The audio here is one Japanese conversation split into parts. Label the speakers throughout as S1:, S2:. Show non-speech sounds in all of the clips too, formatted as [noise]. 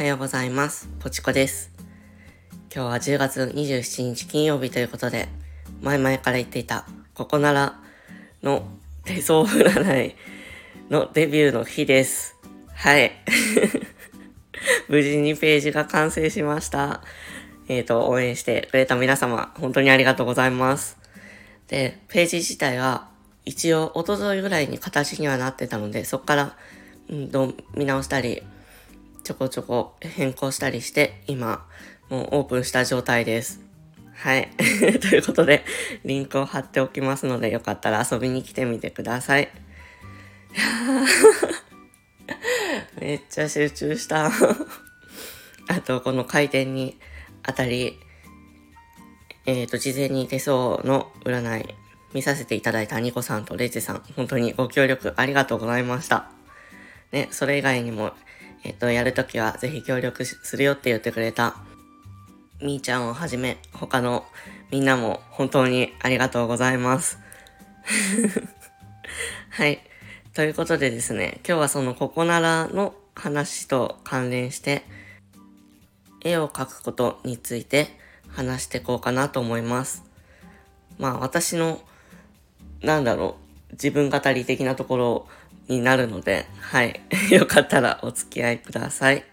S1: はようございます。ポチコです。今日は10月27日金曜日ということで、前々から言っていた、ここならの手相占いのデビューの日です。はい。[laughs] 無事にページが完成しました。えっ、と、応援してくれた皆様、本当にありがとうございます。で、ページ自体は一応一昨日ぐらいに形にはなってたので、そこから、うん、見直したり、ちょこちょこ変更したりして、今、もうオープンした状態です。はい。[laughs] ということで、リンクを貼っておきますので、よかったら遊びに来てみてください。[laughs] めっちゃ集中した。[laughs] あと、この回転にあたり、えっ、と、事前に手相の占い見させていただいたニコさんとレイジさん、本当にご協力ありがとうございました。ね、それ以外にも、えっ、と、やるときはぜひ協力するよって言ってくれた、みーちゃんをはじめ、他のみんなも本当にありがとうございます。[laughs] はい。ということでですね、今日はそのココナラの話と関連して、絵を描くことについて話していこうかなと思います。まあ私の、なんだろう、自分語り的なところをになるので、はい。[laughs] よかったらお付き合いください。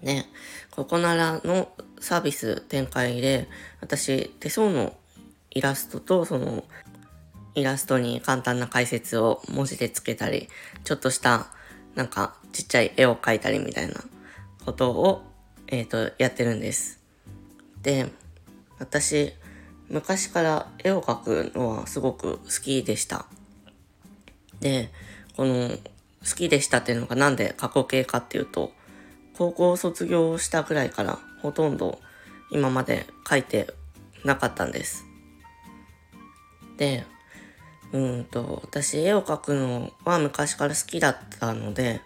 S1: ね、ココナラのサービス展開で、私、手相のイラストと、その、イラストに簡単な解説を文字でつけたり、ちょっとした、なんか、ちっちゃい絵を描いたりみたいなことを、えっ、と、やってるんです。で、私、昔から絵を描くのはすごく好きでした。で、この好きでしたっていうのがなんで過去形かっていうと、高校を卒業したぐらいからほとんど今まで描いてなかったんです。で、うんと、私絵を描くのは昔から好きだったので、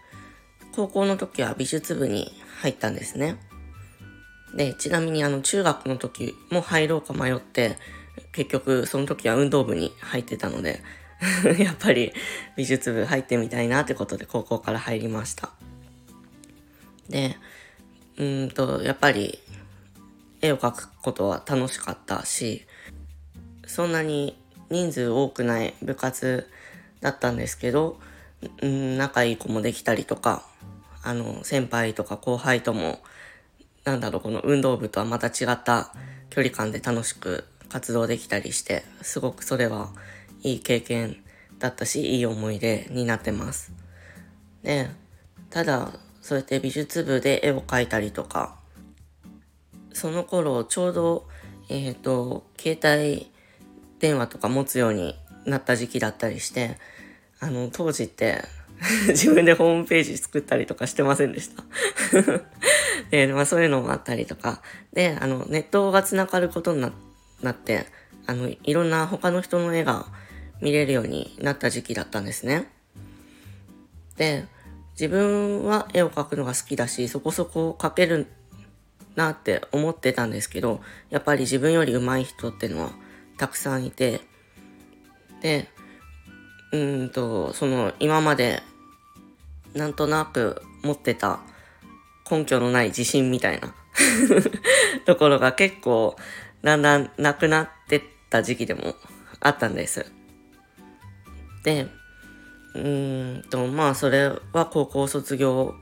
S1: 高校の時は美術部に入ったんですね。で、ちなみにあの中学の時も入ろうか迷って、結局その時は運動部に入ってたので、[laughs] やっぱり美術部入ってみたいなってことで高校から入りました。で、うんと、やっぱり絵を描くことは楽しかったし、そんなに人数多くない部活だったんですけど、仲いい子もできたりとか、あの、先輩とか後輩とも、なんだろう、この運動部とはまた違った距離感で楽しく活動できたりして、すごくそれはいい経験だったし、いい思い出になってます。で、ただ、そうやって美術部で絵を描いたりとか、その頃ちょうど、えっ、と、携帯電話とか持つようになった時期だったりして、あの、当時って [laughs] 自分でホームページ作ったりとかしてませんでした。[laughs] で、まあそういうのもあったりとか、で、あの、ネットが繋がることにななって、あの、いろんな他の人の絵が見れるようになった時期だったんですね。で、自分は絵を描くのが好きだし、そこそこ描けるなって思ってたんですけど、やっぱり自分より上手い人ってのはたくさんいて、で、うんと、その今までなんとなく持ってた根拠のない自信みたいな [laughs] ところが結構だんだんなくなってった時期でもあったんです。で、うんと、まあそれは高校卒業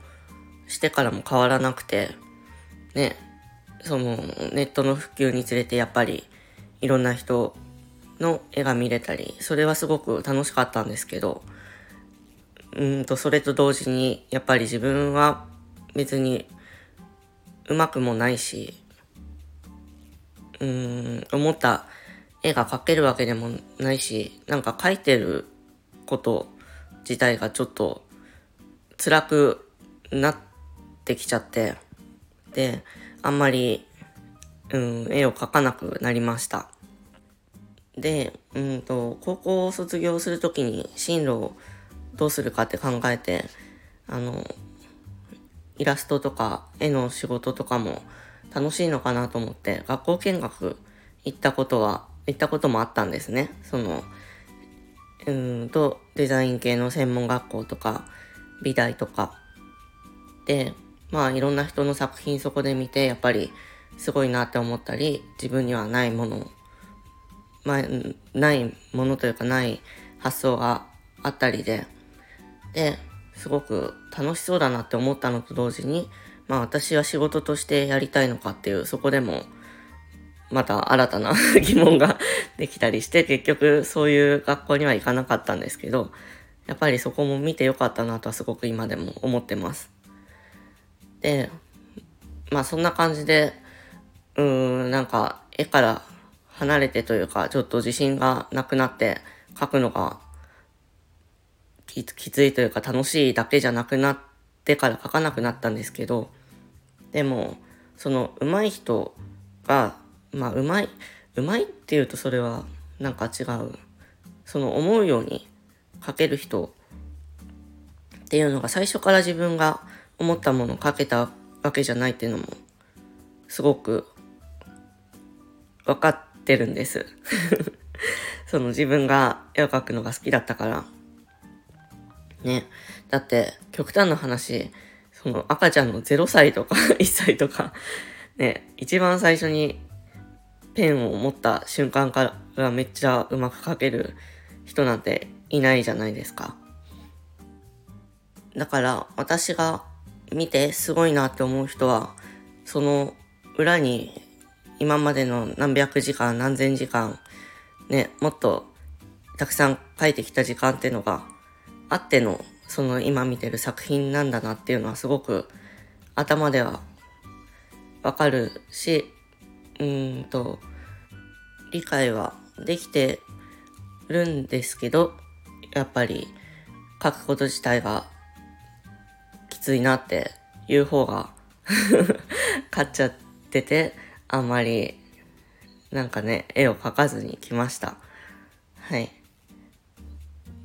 S1: してからも変わらなくて、ね、そのネットの普及につれてやっぱりいろんな人の絵が見れたり、それはすごく楽しかったんですけど、うんと、それと同時にやっぱり自分は別にうまくもないし、うん、思った絵が描けるわけでもないし、なんか描いてること自体がちょっと辛くなってきちゃって、で、あんまり、うん、絵を描かなくなりました。で、うんと、高校を卒業するときに進路をどうするかって考えて、あの、イラストとか絵の仕事とかも楽しいのかなと思って学校見学行ったことは、行ったこともあったんですね。その、うんと、デザイン系の専門学校とか、美大とか。で、まあいろんな人の作品そこで見て、やっぱりすごいなって思ったり、自分にはないもの、まあ、ないものというかない発想があったりで、で、すごく楽しそうだなって思ったのと同時に、まあ私は仕事としてやりたいのかっていう、そこでも、また新たな [laughs] 疑問が [laughs] できたりして、結局そういう学校には行かなかったんですけど、やっぱりそこも見てよかったなとはすごく今でも思ってます。で、まあそんな感じで、うーん、なんか絵から離れてというか、ちょっと自信がなくなって描くのがきついというか楽しいだけじゃなくなってから描かなくなったんですけど、でも、その上手い人が、まあ上手い、上手いっていうとそれはなんか違う。その思うように描ける人っていうのが最初から自分が思ったものを描けたわけじゃないっていうのもすごく分かってるんです [laughs] その自分が絵を描くのが好きだったから。ね。だって、極端な話、その赤ちゃんの0歳とか [laughs] 1歳とか、ね、一番最初にペンを持った瞬間からめっちゃうまく描ける人なんていないじゃないですか。だから私が見てすごいなって思う人は、その裏に今までの何百時間何千時間ね、もっとたくさん書いてきた時間っていうのがあってのその今見てる作品なんだなっていうのはすごく頭ではわかるし、うんと、理解はできてるんですけど、やっぱり書くこと自体がきついなっていう方が [laughs] 勝っちゃってて、あんまりなんかね、絵を描かずに来ました。はい。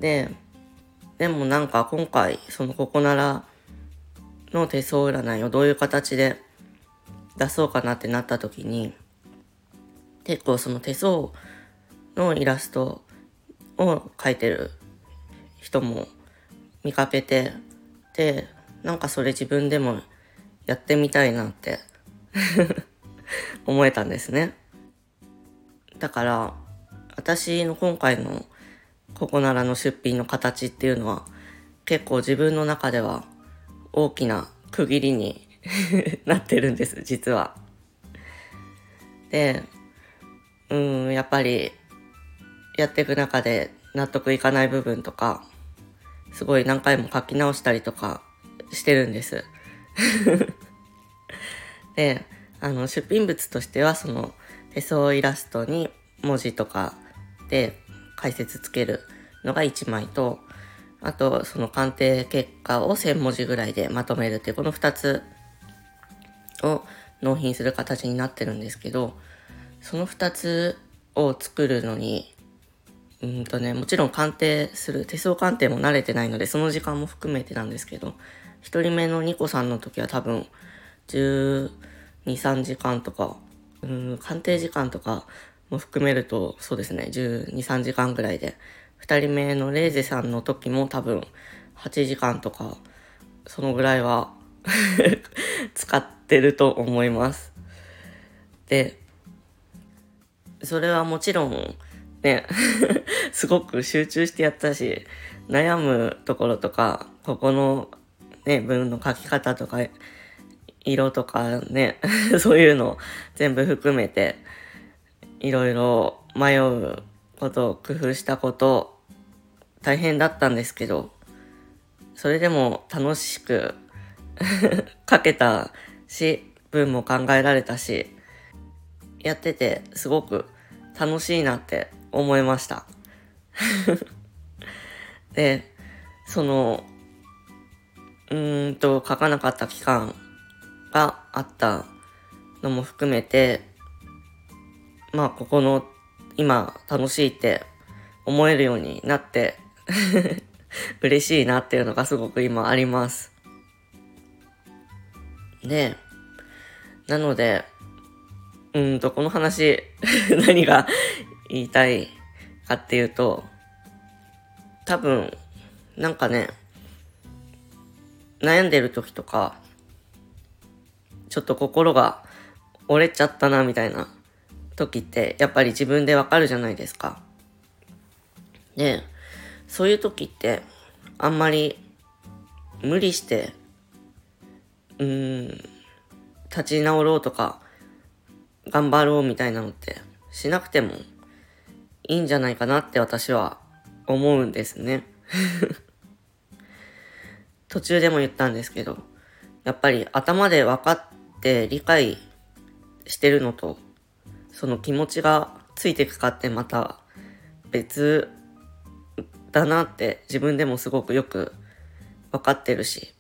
S1: で、でもなんか今回、そのここならの手相占いをどういう形で出そうかなってなった時に、結構その手相のイラストを描いてる人も見かけて、で、なんかそれ自分でもやってみたいなって [laughs] 思えたんですね。だから、私の今回のここならの出品の形っていうのは結構自分の中では大きな区切りに [laughs] なってるんです、実は。で、うん、やっぱりやっていく中で納得いかない部分とか、すごい何回も書き直したりとかしてるんです。[laughs] で、あの、出品物としては、その、手相イラストに文字とかで解説つけるのが1枚と、あと、その鑑定結果を1000文字ぐらいでまとめるっていう、この2つを納品する形になってるんですけど、その2つを作るのに、うんとね、もちろん鑑定する、手相鑑定も慣れてないので、その時間も含めてなんですけど、1人目のニコさんの時は多分、12、3時間とか、うん、鑑定時間とかも含めると、そうですね、12、3時間ぐらいで、2人目のレーゼさんの時も多分、8時間とか、そのぐらいは [laughs] 使ってると思います。で、それはもちろん、ね、[laughs] すごく集中してやったし、悩むところとか、ここのね、文の書き方とか、色とかね、[laughs] そういうの全部含めて、いろいろ迷うことを工夫したこと、大変だったんですけど、それでも楽しく [laughs] 書けたし、文も考えられたし、やっててすごく楽しいなって思いました。[laughs] で、その、うーんと書かなかった期間があったのも含めて、まあここの今楽しいって思えるようになって [laughs] 嬉しいなっていうのがすごく今あります。で、なので、うんと、この話 [laughs] 何が言いたいかっていうと、多分、なんかね、悩んでる時とか、ちょっと心が折れちゃったなみたいな時ってやっぱり自分でわかるじゃないですか。で、そういう時ってあんまり無理して、うん、立ち直ろうとか頑張ろうみたいなのってしなくてもいいんじゃないかなって私は思うんですね。[laughs] 途中でも言ったんですけど、やっぱり頭で分かって理解してるのと、その気持ちがついてくかってまた別だなって自分でもすごくよく分かってるし、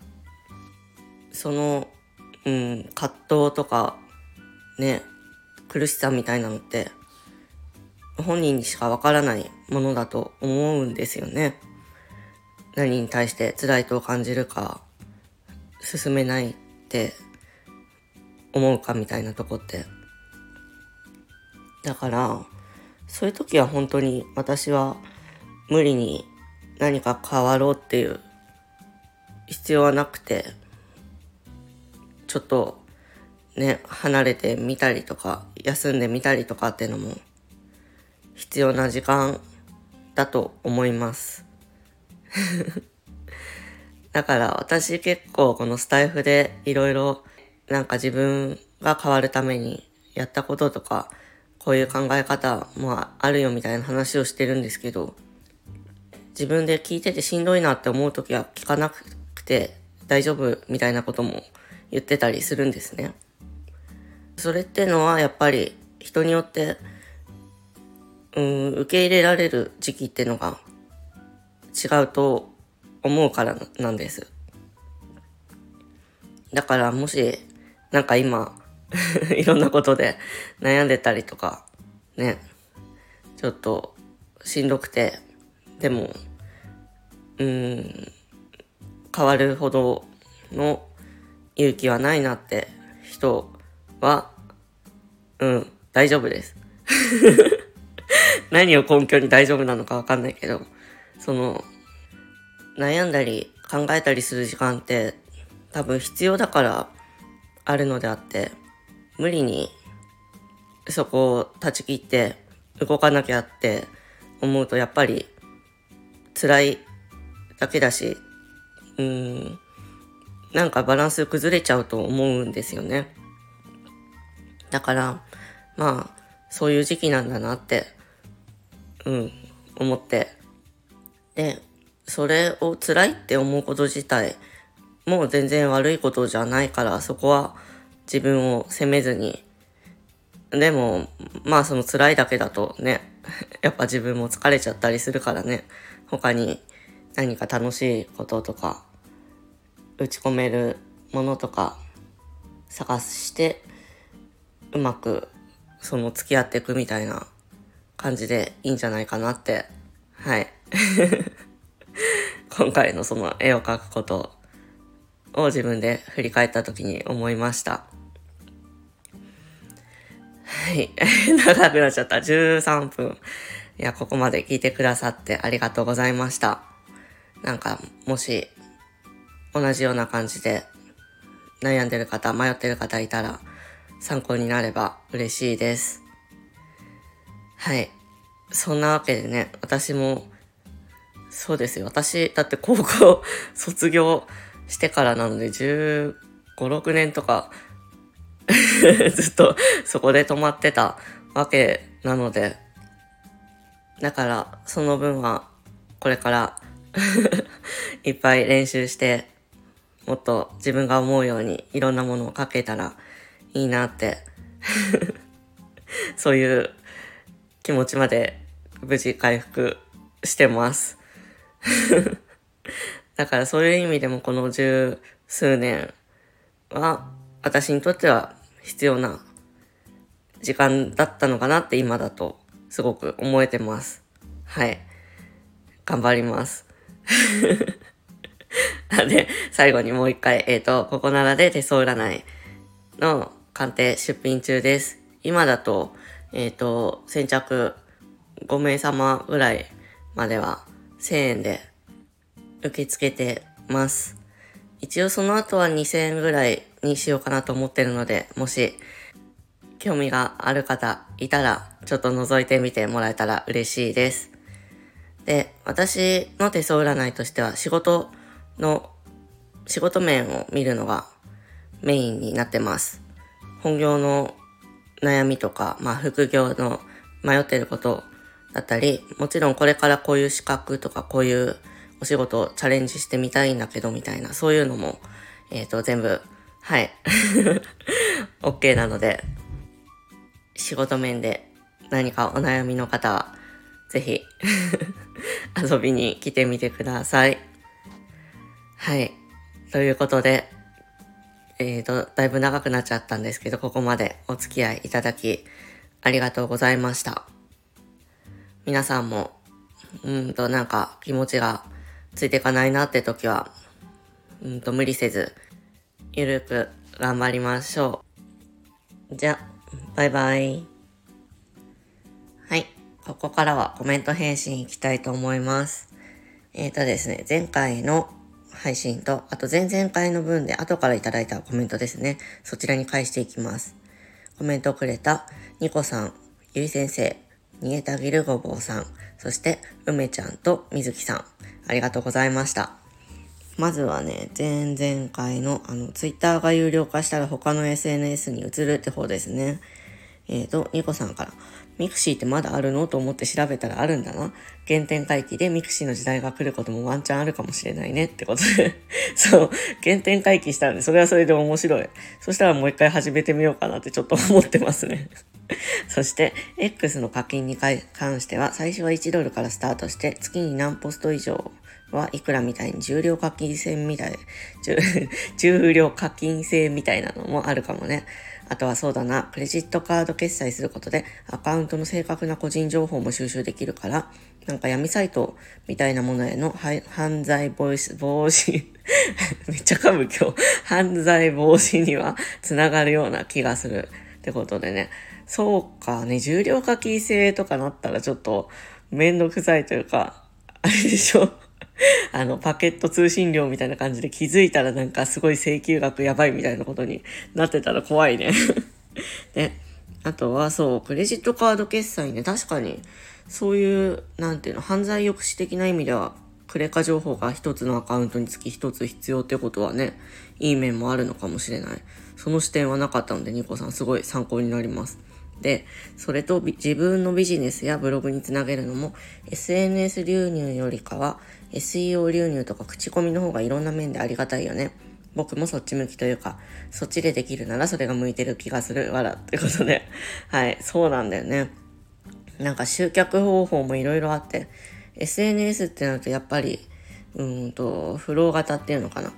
S1: その、うん、葛藤とか、ね、苦しさみたいなのって、本人にしか分からないものだと思うんですよね。何に対して辛いと感じるか、進めないって思うかみたいなとこって。だから、そういう時は本当に私は無理に何か変わろうっていう必要はなくて、ちょっとね、離れてみたりとか、休んでみたりとかっていうのも必要な時間だと思います。[laughs] だから私結構このスタイフでいろいろなんか自分が変わるためにやったこととかこういう考え方もあるよみたいな話をしてるんですけど自分で聞いててしんどいなって思う時は聞かなくて大丈夫みたいなことも言ってたりするんですね。それってのはやっぱり人によってうん受け入れられる時期ってのが違うと思うからなんです。だからもし、なんか今、[laughs] いろんなことで悩んでたりとか、ね、ちょっとしんどくて、でも、うん、変わるほどの勇気はないなって人は、うん、大丈夫です。[laughs] 何を根拠に大丈夫なのかわかんないけど、その、悩んだり考えたりする時間って多分必要だからあるのであって、無理にそこを断ち切って動かなきゃって思うとやっぱり辛いだけだし、うん、なんかバランス崩れちゃうと思うんですよね。だから、まあ、そういう時期なんだなって、うん、思って。で、それを辛いって思うこと自体、もう全然悪いことじゃないから、そこは自分を責めずに。でも、まあその辛いだけだとね、[laughs] やっぱ自分も疲れちゃったりするからね、他に何か楽しいこととか、打ち込めるものとか探して、うまくその付き合っていくみたいな感じでいいんじゃないかなって、はい。[laughs] 今回のその絵を描くことを自分で振り返った時に思いました。はい。[laughs] 長くなっちゃった。13分。いや、ここまで聞いてくださってありがとうございました。なんか、もし、同じような感じで悩んでる方、迷ってる方いたら、参考になれば嬉しいです。はい。そんなわけでね、私もそうですよ。私、だって高校卒業してからなので、15、6年とか [laughs] ずっとそこで止まってたわけなので、だから、その分は、これから [laughs] いっぱい練習して、もっと自分が思うようにいろんなものを書けたらいいなって [laughs] そういう気持ちまで無事回復してます。[laughs] だからそういう意味でもこの十数年は私にとっては必要な時間だったのかなって今だとすごく思えてます。はい。頑張ります。[laughs] で、最後にもう一回、えっ、ー、と、ここならで手相占いの鑑定出品中です。今だと、えっ、ー、と、先着5名様ぐらいまでは1000円で受け付けてます。一応その後は2000円ぐらいにしようかなと思ってるので、もし興味がある方いたら、ちょっと覗いてみてもらえたら嬉しいです。で、私の手相占いとしては仕事の、仕事面を見るのがメインになってます。本業の悩みとか、まあ副業の迷ってることだったり、もちろんこれからこういう資格とかこういうお仕事をチャレンジしてみたいんだけどみたいな、そういうのも、えっ、ー、と、全部、はい、[laughs] OK なので、仕事面で何かお悩みの方は、ぜひ [laughs] 遊びに来てみてください。はい。ということで、えっ、ー、と、だいぶ長くなっちゃったんですけど、ここまでお付き合いいただき、ありがとうございました。皆さんも、うんとなんか気持ちがついていかないなって時は、うんと無理せず、ゆるく頑張りましょう。じゃ、バイバイ。はい。ここからはコメント返信いきたいと思います。えっ、ー、とですね、前回の配信と、あと前々回の分で後からいただいたコメントですね。そちらに返していきます。コメントをくれた、ニコさん、ゆい先生、逃げたぎるごぼうさん、そして梅ちゃんとみずきさん、ありがとうございました。まずはね、前々回のあの、ツイッターが有料化したら他の SNS に移るって方ですね。えっ、ー、と、ニコさんから、ミクシーってまだあるの？と思って調べたらあるんだな。原点回帰でミクシーの時代が来ることもワンチャンあるかもしれないねってことで [laughs] そう、原点回帰したんで、それはそれで面白い。そしたらもう一回始めてみようかなってちょっと思ってますね [laughs] そして、X の課金に関しては、最初は1ドルからスタートして、月に何ポスト以上はいくらみたいに従量課金制みたい、[laughs] 従量課金制みたいなのもあるかもね。あとはそうだな、クレジットカード決済することでアカウントの正確な個人情報も収集できるから、なんか闇サイトみたいなものへの犯罪防止、[laughs] めっちゃ噛む今日、犯罪防止にはつながるような気がするってことでね。そうかね、重量課金制とかなったらちょっとめんどくさいというか、あれでしょ [laughs] あの、パケット通信料みたいな感じで気づいたらなんかすごい請求額やばいみたいなことになってたら怖いねで、[laughs] あとはそう、クレジットカード決済ね、確かに、そういう、なんていうの、犯罪抑止的な意味では、クレカ情報が一つのアカウントにつき一つ必要ってことはね、いい面もあるのかもしれない。その視点はなかったので、ニコさんすごい参考になります。で、それと自分のビジネスやブログにつなげるのも SNS 流入よりかは SEO 流入とか口コミの方がいろんな面でありがたいよね。僕もそっち向きというか、そっちでできるならそれが向いてる気がする。わら。ってことで。はい、そうなんだよね。なんか集客方法もいろいろあって、SNS ってなるとやっぱり、うんと、フロー型っていうのかな。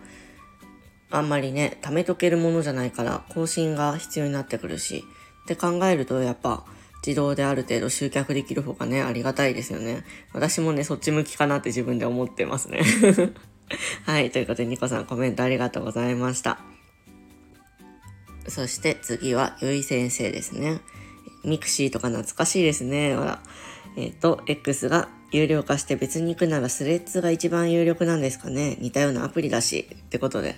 S1: あんまりね、貯めとけるものじゃないから更新が必要になってくるし、って考えるとやっぱ自動である程度集客できる方がね、ありがたいですよね。私もね、そっち向きかなって自分で思ってますね。[laughs] はい、ということで、ニコさんコメントありがとうございました。そして次は、ゆい先生ですね。ミクシーとか懐かしいですね。ほら。えっ、ー、と、X が有料化して別に行くならスレッズが一番有力なんですかね。似たようなアプリだし。ってことで。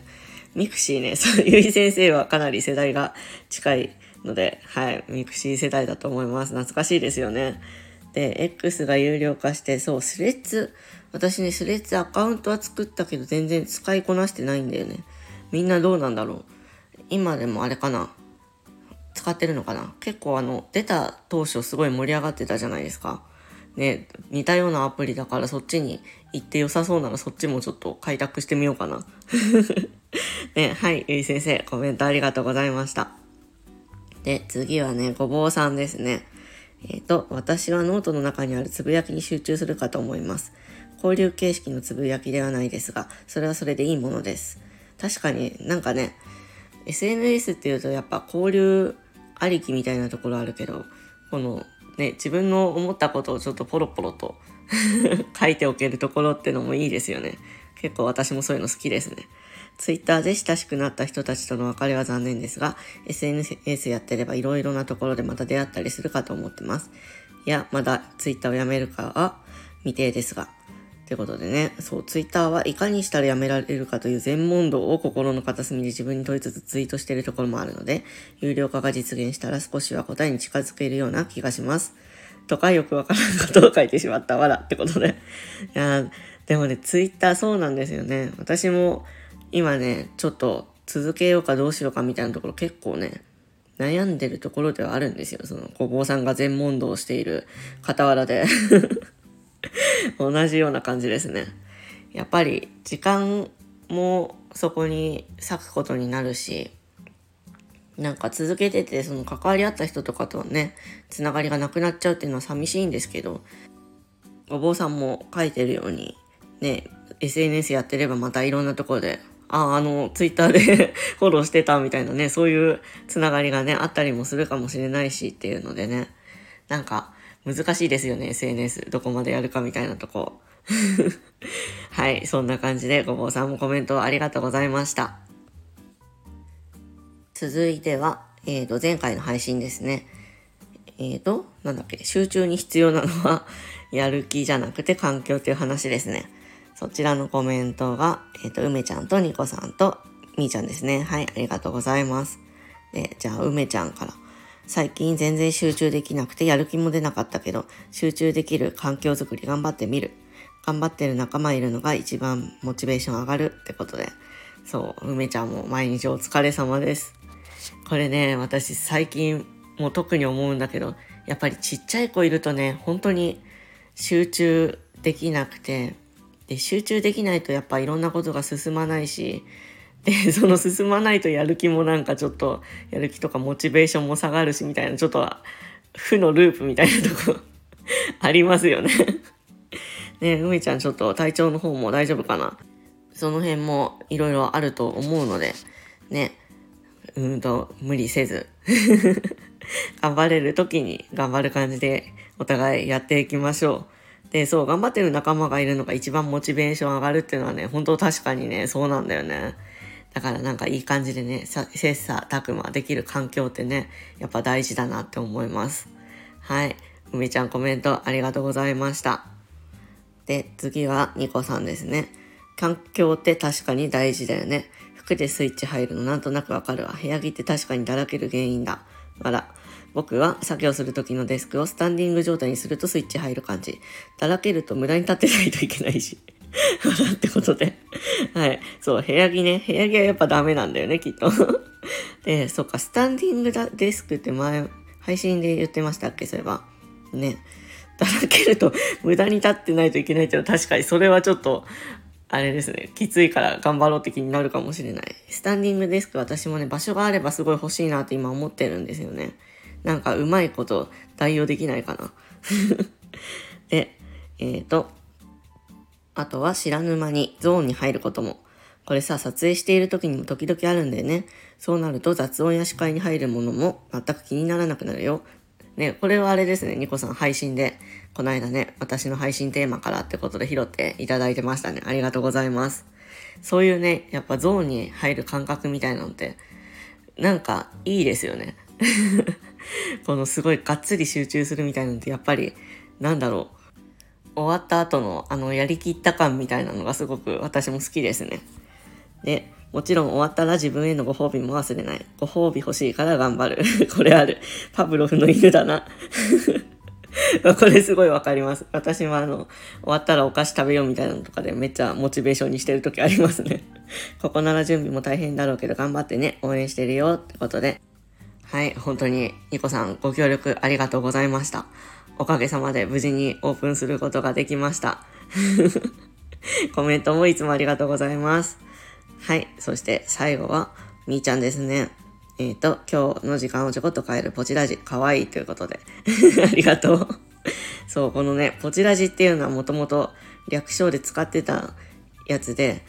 S1: ミクシーね、そう、ゆい先生はかなり世代が近いので、はい、ミクシー世代だと思います。懐かしいですよね。で、X が有料化して、そう、スレッズ、私ね、スレッズアカウントは作ったけど全然使いこなしてないんだよね。みんなどうなんだろう。今でもあれかな。使ってるのかな結構あの、出た当初すごい盛り上がってたじゃないですか。ね、似たようなアプリだからそっちに行って良さそうならそっちもちょっと開拓してみようかな。[laughs] ね、はい、ゆい先生、コメントありがとうございました。で、次はね、ごぼうさんですね。えっ、ー、と、私はノートの中にあるつぶやきに集中するかと思います。交流形式のつぶやきではないですが、それはそれでいいものです。確かになんかね、SNS っていうとやっぱ交流ありきみたいなところあるけど、このね、自分の思ったことをちょっとポロポロと [laughs] 書いておけるところってのもいいですよね。結構私もそういうの好きですね。ツイッターで親しくなった人たちとの別れは残念ですが、SNS やってればいろいろなところでまた出会ったりするかと思ってます。いや、まだツイッターをやめるかは未定ですが。ってことでね、そう、ツイッターはいかにしたらやめられるかという全問答を心の片隅で自分に問いつつツイートしているところもあるので、有料化が実現したら少しは答えに近づけるような気がします。とかよくわからんことを書いてしまったわらってことで。いやでもね、ツイッターそうなんですよね。私も今ね、ちょっと続けようかどうしようかみたいなところ結構ね、悩んでるところではあるんですよ。その、ごぼうさんが全問答している傍らで [laughs] 同じような感じですね。やっぱり時間もそこに割くことになるし、なんか続けてて、その関わり合った人とかとね、つながりがなくなっちゃうっていうのは寂しいんですけど、お坊さんも書いてるように、ね、SNS やってればまたいろんなところで、あ、あの、ツイッターで [laughs] フォローしてたみたいなね、そういうつながりがね、あったりもするかもしれないしっていうのでね、なんか難しいですよね、SNS。どこまでやるかみたいなとこ。[laughs] はい、そんな感じでごぼうさんもコメントありがとうございました。続いては、えっ、ー、と、前回の配信ですね。えっ、ー、と、なんだっけ、集中に必要なのは、[laughs] やる気じゃなくて環境っていう話ですね。そちらのコメントが、えっ、ー、と、梅ちゃんとニコさんとみーちゃんですね。はい、ありがとうございます。で、じゃあ、梅ちゃんから。最近全然集中できなくてやる気も出なかったけど、集中できる環境づくり頑張ってみる。頑張ってる仲間いるのが一番モチベーション上がるってことで。そう、梅ちゃんも毎日お疲れ様です。これね、私最近もう特に思うんだけど、やっぱりちっちゃい子いるとね、本当に集中できなくて、で、集中できないとやっぱいろんなことが進まないし、で、[laughs] その進まないとやる気もなんかちょっと、やる気とかモチベーションも下がるしみたいな、ちょっと負のループみたいなとこ [laughs] ありますよね [laughs] ね梅ちゃんちょっと体調の方も大丈夫かな？その辺もいろいろあると思うので、ね、うんと、無理せず頑張れる時に頑張る感じでお互いやっていきましょう。で、そう、頑張ってる仲間がいるのが一番モチベーション上がるっていうのはね、本当確かにね、そうなんだよね。だからなんかいい感じでね、切磋琢磨できる環境ってね、やっぱ大事だなって思います。はい。梅ちゃんコメントありがとうございました。で、次はニコさんですね。環境って確かに大事だよね。服でスイッチ入るのなんとなくわかるわ。部屋着って確かにだらける原因だ。あら。僕は作業する時のデスクをスタンディング状態にするとスイッチ入る感じ。だらけると無駄に立ってないといけないし。[laughs] ってことで。はい。そう、部屋着ね。部屋着はやっぱダメなんだよね、きっと。[laughs] で、そっか、スタンディングデスクって前、配信で言ってましたっけ？そういえば。ね。だらけると無駄に立ってないといけないっていうのは確かにそれはちょっとあれですね、きついから頑張ろうって気になるかもしれない。スタンディングデスク私もね、場所があればすごい欲しいなって今思ってるんですよね。なんかうまいこと代用できないかな。[laughs] で、えっ、ー、と、あとは知らぬ間にゾーンに入ることも。これさ、撮影している時にも時々あるんだよね。そうなると雑音や視界に入るものも全く気にならなくなるよ。ね、これはあれですね、ニコさん配信で、この間ね、私の配信テーマからってことで拾っていただいてましたね。ありがとうございます。そういうね、やっぱゾーンに入る感覚みたいなのって、なんかいいですよね。[laughs] このすごいがっつり集中するみたいなのってやっぱり、なんだろう。終わった後のあのやりきった感みたいなのがすごく私も好きですね。で、もちろん終わったら自分へのご褒美も忘れない。ご褒美欲しいから頑張る。[laughs] これある。パブロフの犬だな。[laughs] これすごいわかります。私もあの、終わったらお菓子食べようみたいなのとかでめっちゃモチベーションにしてる時ありますね。ここなら準備も大変だろうけど頑張ってね、応援してるよってことで。はい、本当にニコさんご協力ありがとうございました。おかげさまで無事にオープンすることができました。[laughs] コメントもいつもありがとうございます。はい。そして最後は、みーちゃんですね。えっ、ー、と、今日の時間をちょこっと変えるポチラジ、かわいいということで。[laughs] ありがとう。そう、このね、ポチラジっていうのはもともと略称で使ってたやつで、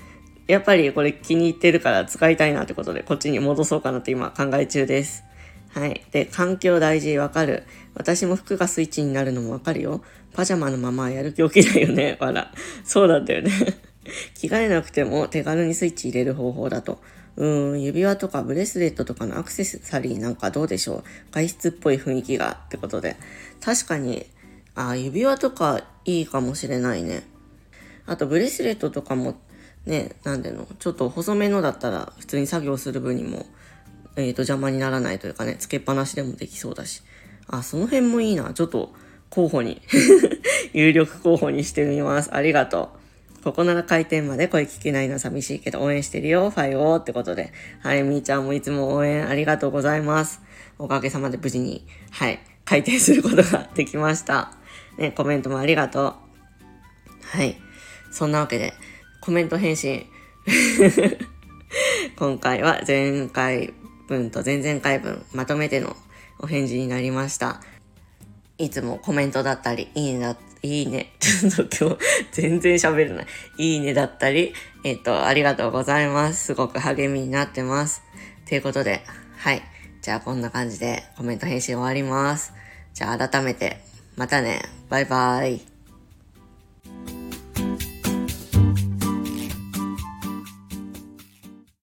S1: やっぱりこれ気に入ってるから使いたいなってことで、こっちに戻そうかなって今考え中です。はい。で、環境大事わかる。私も服がスイッチになるのもわかるよ。パジャマのままやる気起きないよね。わら。そうなんだよね。[laughs] 着替えなくても手軽にスイッチ入れる方法だと。うーん、指輪とかブレスレットとかのアクセサリーなんかどうでしょう外出っぽい雰囲気がってことで。確かに、あ、指輪とかいいかもしれないね。あとブレスレットとかもね、なんでの、ちょっと細めのだったら普通に作業する分にも、えっ、ー、と邪魔にならないというかね、つけっぱなしでもできそうだし。あ、その辺もいいな。ちょっと候補に [laughs] 有力候補にしてみます。ありがとう。ここなら開店まで声聞けないの寂しいけど応援してるよ、ファイオーってことで。はい、みーちゃんもいつも応援ありがとうございます。おかげさまで無事に、はい、開店することができました。ね、コメントもありがとう。はい。そんなわけで、コメント返信。[laughs] 今回は前回分と前々回分まとめてのお返事になりました。いつもコメントだったり、いいねだ、いいね。[laughs] ちょっと今日全然喋れない。いいねだったり、えっ、と、ありがとうございます。すごく励みになってます。ということで、はい。じゃあこんな感じでコメント返信終わります。じゃあ改めて、またね。バイバイ。